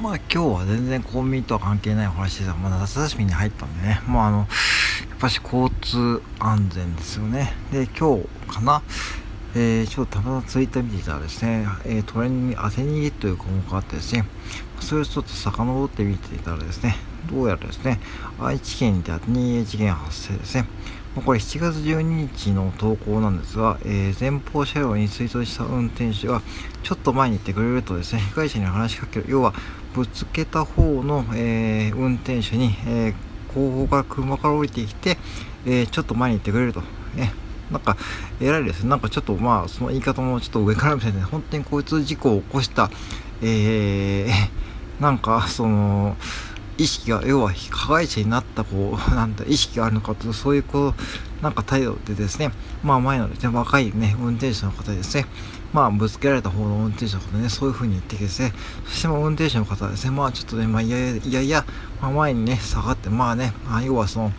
まあ今日は全然コンビニとは関係ない話ですが、まあ、夏休みに入ったんでね、まああの、やっぱし交通安全ですよね。で、今日かな、えー、ちょっとたまたまツイッター見ていたらですね、えー、トレンに当て逃げという項目があってですね、それをちょっと遡って見ていたらですね、どうやらですね、愛知県で当て逃げ事件発生ですね。これ7月12日の投稿なんですが、えー、前方車両に追突した運転手がちょっと前に行ってくれるとですね、被害者に話しかける、要はぶつけた方の、えー、運転手に、えー、後方から車から降りてきて、えー、ちょっと前に行ってくれると。ね、なんか、偉いですね。なんかちょっとまあ、その言い方もちょっと上から見せて、本当にこいつ事故を起こした、えー、なんか、その、意識が、要は加害者になったこう、なんだ、意識があるのかという、そういうこう、なんか態度でですね、まあ前のですね、若いね、運転手の方ですね、まあぶつけられた方の運転手の方ね、そういう風に言ってですね、そしても運転手の方はですね、まあちょっとね、まあいやいやいやいや、まあ前にね、下がって、まあね、まあ要はその、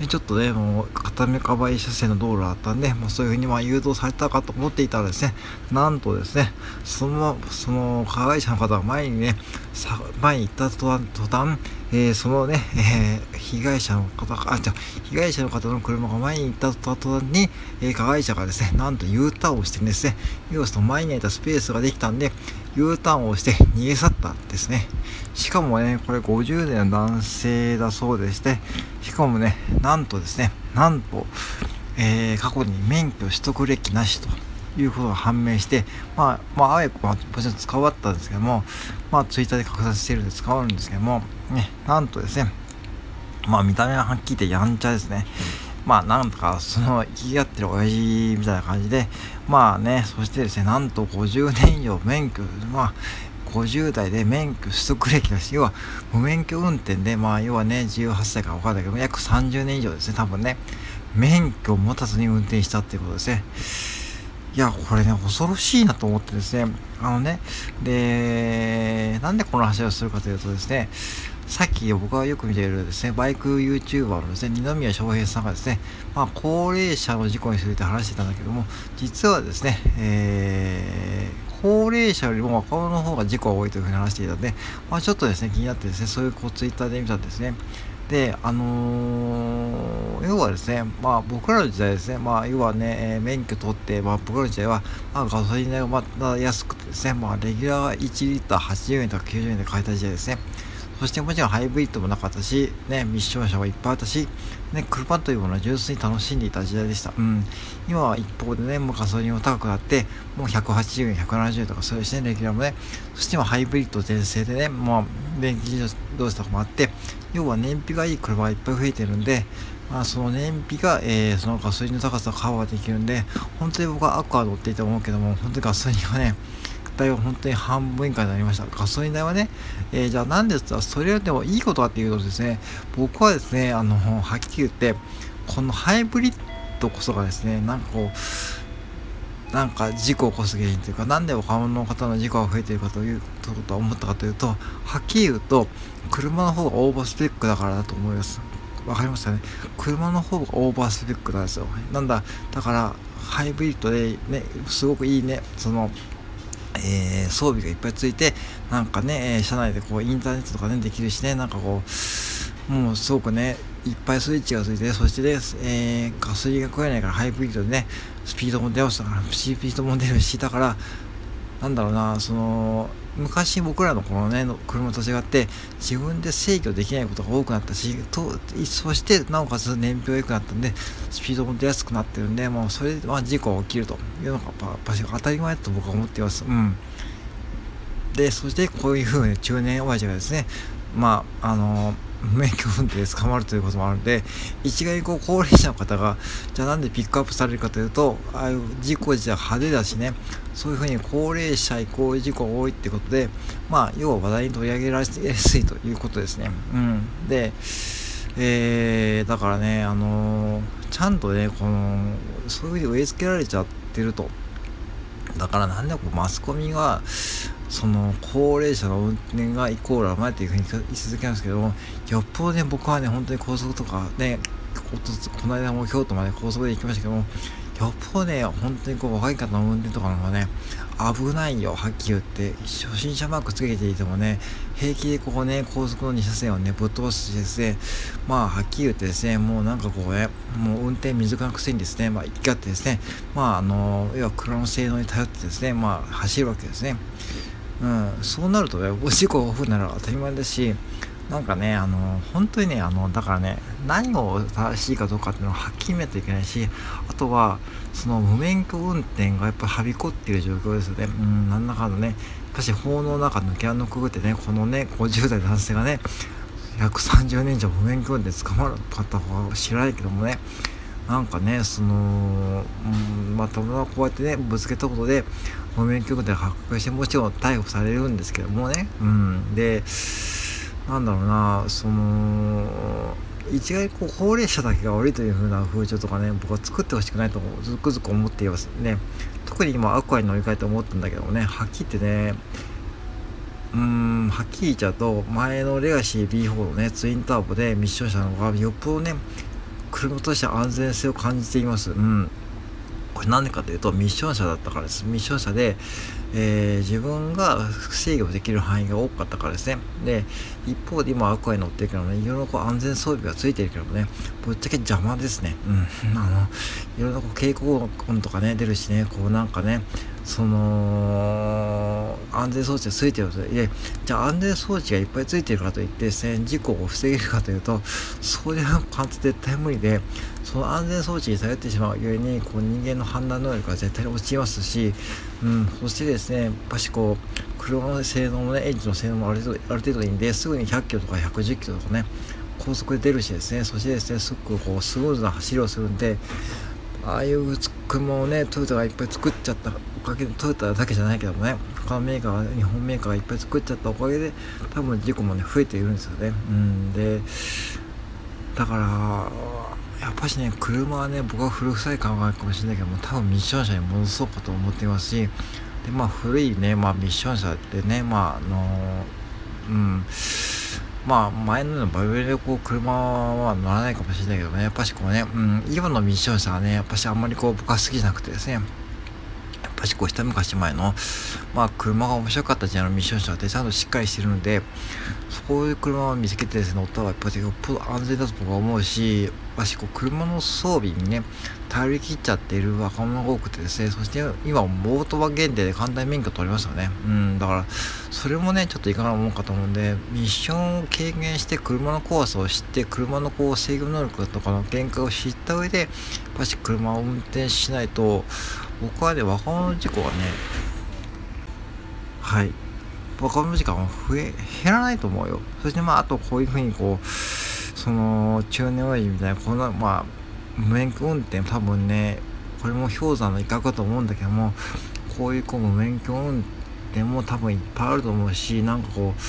でちょっとね、もう片目かばい車線の道路だったんで、もうそういうふうにま誘導されたかと思っていたらですね、なんとですね、その、その加害者の方が前にね、前に行った途端、途端えー、そのね、えー、被害者の方があ、じゃ被害者の方の車が前に行った途端に、えー、加害者がですね、なんと U ターンをしてですね、要はその前にいたスペースができたんで、U ターンをして逃げ去ったんですね。しかもね、これ50代の男性だそうでして、しかもね、なんとですね、なんと、えー、過去に免許取得歴なしということが判明して、まあ、まあ、あえて、まあ、もちろん使わったんですけども、まあ、ツイッターで拡散しているんで使うんですけども、ね、なんとですね、まあ、見た目ははっきり言ってやんちゃですね。まあ、なんとか、その、生きがってる親父みたいな感じで、まあね、そしてですね、なんと50年以上免許、まあ、50代で免許取得歴だし、要は無免許運転で、まあ、要はね、18歳か分かんないけど、約30年以上ですね、多分ね、免許を持たずに運転したっていうことですね。いや、これね、恐ろしいなと思ってですね、あのね、で、なんでこの話をするかというとですね、さっき僕がよく見ているですね、バイク YouTuber のですね、二宮翔平さんがですね、まあ、高齢者の事故について話してたんだけども、実はですね、えー、高齢者よりも若者の方が事故が多いというふうに話していたので、まあ、ちょっとですね、気になってですね、そういうこうツイッターで見たんですね。で、あのー、要はですね、まあ僕らの時代ですね、まあ要はね、えー、免許取って、まあ僕らの時代は、まあガソリン代がまた安くてですね、まあレギュラー1リッター80円とか90円で買えた時代ですね。そしてもちろんハイブリッドもなかったし、ね、ミッション車もいっぱいあったし、ね、車というものは純粋に楽しんでいた時代でした。うん。今は一方でね、もうガソリンも高くなって、もう180円、170円とかそういうしね、レギュラーもね、そして今ハイブリッド全盛でね、まあ、電気自動車とかもあって、要は燃費がいい車がいっぱい増えてるんで、まあ、その燃費が、えー、そのガソリンの高さをカバーできるんで、本当に僕はアクア乗っていて思うけども、本当にガソリンはね、代は本当に半分以下になりました。ガソリン代はね、えー、じゃあなんですか、それでもいいことはっていうとですね、僕はですね、あの、はっきり言って、このハイブリッドこそがですね、なんかこう、なんか事故を起こす原因というか、なんで若者の方の事故が増えているかということは思ったかというと、はっきり言うと、車の方がオーバースペックだからだと思います。わかりましたね。車の方がオーバースペックなんですよ。なんだ、だから、ハイブリッドでね、すごくいいね、その、えー、装備がいっぱいついて、なんかね、え車内でこうインターネットとかね、できるしね、なんかこう、もうすごくね、いっぱいスイッチがついて、そしてね、えー、ガソリンが食えないからハイブリッドでね、スピードも出ましたから、スピードも出るし、だから、なんだろうな、その、昔僕らのこのね、車と違って、自分で制御できないことが多くなったし、とそしてなおかつ燃費が良くなったんで、スピードも出やすくなってるんで、もうそれで、事故が起きるというのが、やっぱ当たり前だと僕は思っています。うん。で、そしてこういうふうに中年親父がですね、まあ、あのー免許運転で捕まるということもあるので一概にこう高齢者の方がじゃあなんでピックアップされるかというとああいう事故自体派手だしねそういうふうに高齢者イコール事故が多いってことでまあ要は話題に取り上げられやすいということですね。うん、でえー、だからね、あのー、ちゃんとね、この、そういうふうに植え付けられちゃってると。だからなんでこうマスコミが、その高齢者の運転がイコール甘いというふうに言い続けますけども、よっぽどね、僕はね、本当に高速とかね、この間も京都まで高速で行きましたけども、よっぽどね、本当にこう若い方の運転とかの方がね、危ないよ、はっきり言って。初心者マークつけていてもね、平気でここね、高速の2車線をね、ぶっ飛ばすしですね、まあ、はっきり言ってですね、もうなんかこうね、もう運転水かなくせにですね、まあ、行きってですね、まあ、あの、要は車の性能に頼ってですね、まあ、走るわけですね。うん、そうなるとね、事故がオフになる当たり前だし、なんかね、あの、本当にね、あの、だからね、何を正しいかどうかっていうのをはっきり見ないといけないし、あとは、その無免許運転がやっぱはびこっている状況ですよね。うん、なんだかんだね、やっぱし法の中抜け穴のくぐってね、このね、50代男性がね、130年以上無免許運転捕まるかった方は知らないけどもね、なんかね、その、うん、まあ、たまたまこうやってね、ぶつけたことで、無免許運転発覚して、もちろん逮捕されるんですけどもね、うん、で、なんだろうなその一概こう高齢者だけが悪いという風な風潮とかね僕は作ってほしくないとずくずく思っていますね。特に今アクアに乗り換えて思ったんだけどもねはっきり言ってねうーんはっきり言っちゃうと前のレガシー B4 のねツインターボでミッション車の方がよっぽどね車として安全性を感じています。うん。これ何でかというとミッション車だったからですミッション車でえー、自分が制御できる範囲が多かったからですね。で、一方で今アクアに乗ってるけどね、いろいろこう安全装備がついてるけどもね、ぶっちゃけ邪魔ですね。うん。あの、いろいろこう警告音とかね、出るしね、こうなんかね、その、安全装置がついてるとで、じゃあ安全装置がいっぱいついてるかといってですね、事故を防げるかというと、そういう感じ絶対無理で、その安全装置に頼ってしまうゆえに、こう人間の判断能力が絶対に落ちますし、うん、そしてですね、やっぱしこう、車の性能もね、エンジンの性能もある程度ある程度いいんで、すぐに100キロとか110キロとかね、高速で出るしですね、そしてですね、すごくこう、スムーズな走りをするんで、ああいう車をね、トヨタがいっぱい作っちゃったおかげで、トヨタだけじゃないけどもね、他のメーカー、日本メーカーがいっぱい作っちゃったおかげで、多分事故もね、増えているんですよね。うん、で、だから、やっぱしね、車はね、僕は古臭い考えかもしれないけども、多分ミッション車に戻そうかと思っていますし、でまあ古いね、まあ、ミッション車ってねまああのうんまあ前のバイオでこう車は乗らないかもしれないけどねやっぱしこうね、うん、今のミッション車はねやっぱしあんまりこう僕は好きじゃなくてですねぱしこう一昔前の、まあ、車が面白かった時代のミッション車ってちゃんとしっかりしてるのでそういう車を見つけてですね乗った方がやっぱりよっぽど安全だと僕は思うしやっこう車の装備にね頼り切っちゃっている若者が多くてですねそして今モートバ限定で簡単免許取りますよね。うんだからそれもねちょっといかがなもんかと思うんでミッションを軽減して車の怖さを知って車のこう制御能力とかの限界を知った上でやっぱし車を運転しないと僕はね、若者事故はね、はい、若者時間は増え、減らないと思うよ。そしてまあ、あとこういうふうにこう、その、中年親父みたいな、こんな、まあ、無免許運転多分ね、これも氷山の一角かと思うんだけども、こういうこう無免許運転も多分いっぱいあると思うし、なんかこう、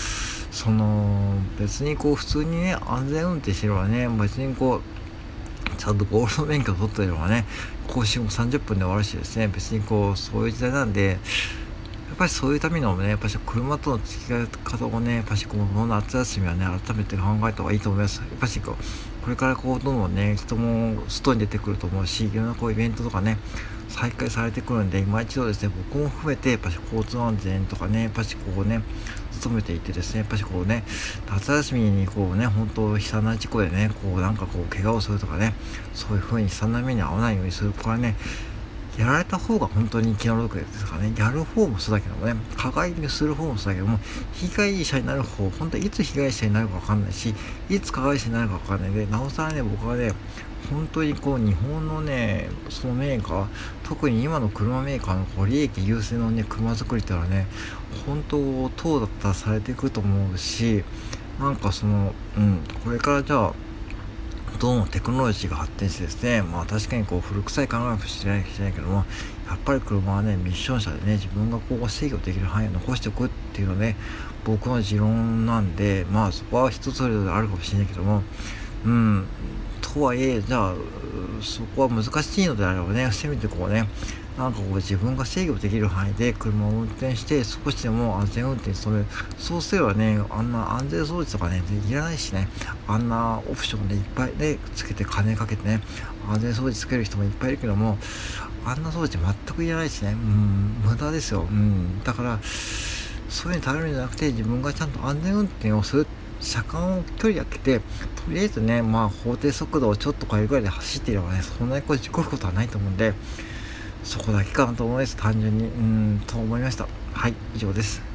その、別にこう、普通にね、安全運転してればね、別にこう、ちゃんとゴールド免許取ってればね、更新も30分で終わるしですね、別にこう、そういう時代なんで、やっぱりそういうためのね、やっぱり車との付き合い方をね、やっぱりこの夏休みはね、改めて考えた方がいいと思います。やっぱりこう、これからこう、どんどんね、人も外に出てくると思うし、いろんなこう、イベントとかね、再開されてくるんで、今一度ですね、僕も含めて、やっぱり交通安全とかね、やっぱりこうね、努めていてですねやっぱりこうね夏休みにこうね本当悲惨な事故でねこうなんかこう怪我をするとかねそういう風に悲惨な目に遭わないようにする子はねやられた方が本当に気の毒ですからね、やる方もそうだけどもね、加害する方もそうだけども、被害者になる方、本当にいつ被害者になるかわかんないし、いつ加害者になるかわかんないで、なおさらね、僕はね、本当にこう日本のねそのメーカー特に今の車メーカーのこう利益優先のね車作りってのはね本当淘汰されていくと思うしなんかそのうんこれからじゃあどんどんテクノロジーが発展してですねまあ確かにこう古臭い考えかもしてないけどもやっぱり車はねミッション車でね自分がこう制御できる範囲を残しておくっていうのね僕の持論なんでまあそこは人それぞれあるかもしれないけどもうん。とはいえじゃあそこは難しいのであればねせめてこうねなんかこう自分が制御できる範囲で車を運転して少しでも安全運転する。そうすればねあんな安全装置とかねいらないしね。あんなオプションでいっぱいでつけて金かけてね安全装置つける人もいっぱいいるけどもあんな装置全くいらないしね。うん無駄ですよ。うんだからそういうの頼るんじゃなくて自分がちゃんと安全運転をする。車間を距離空けてとりあえずねまあ法定速度をちょっと超えるぐらいで走っていればねそんなにこう事故ることはないと思うんでそこだけかなと思います。単純に。うんと思いました。はい以上です。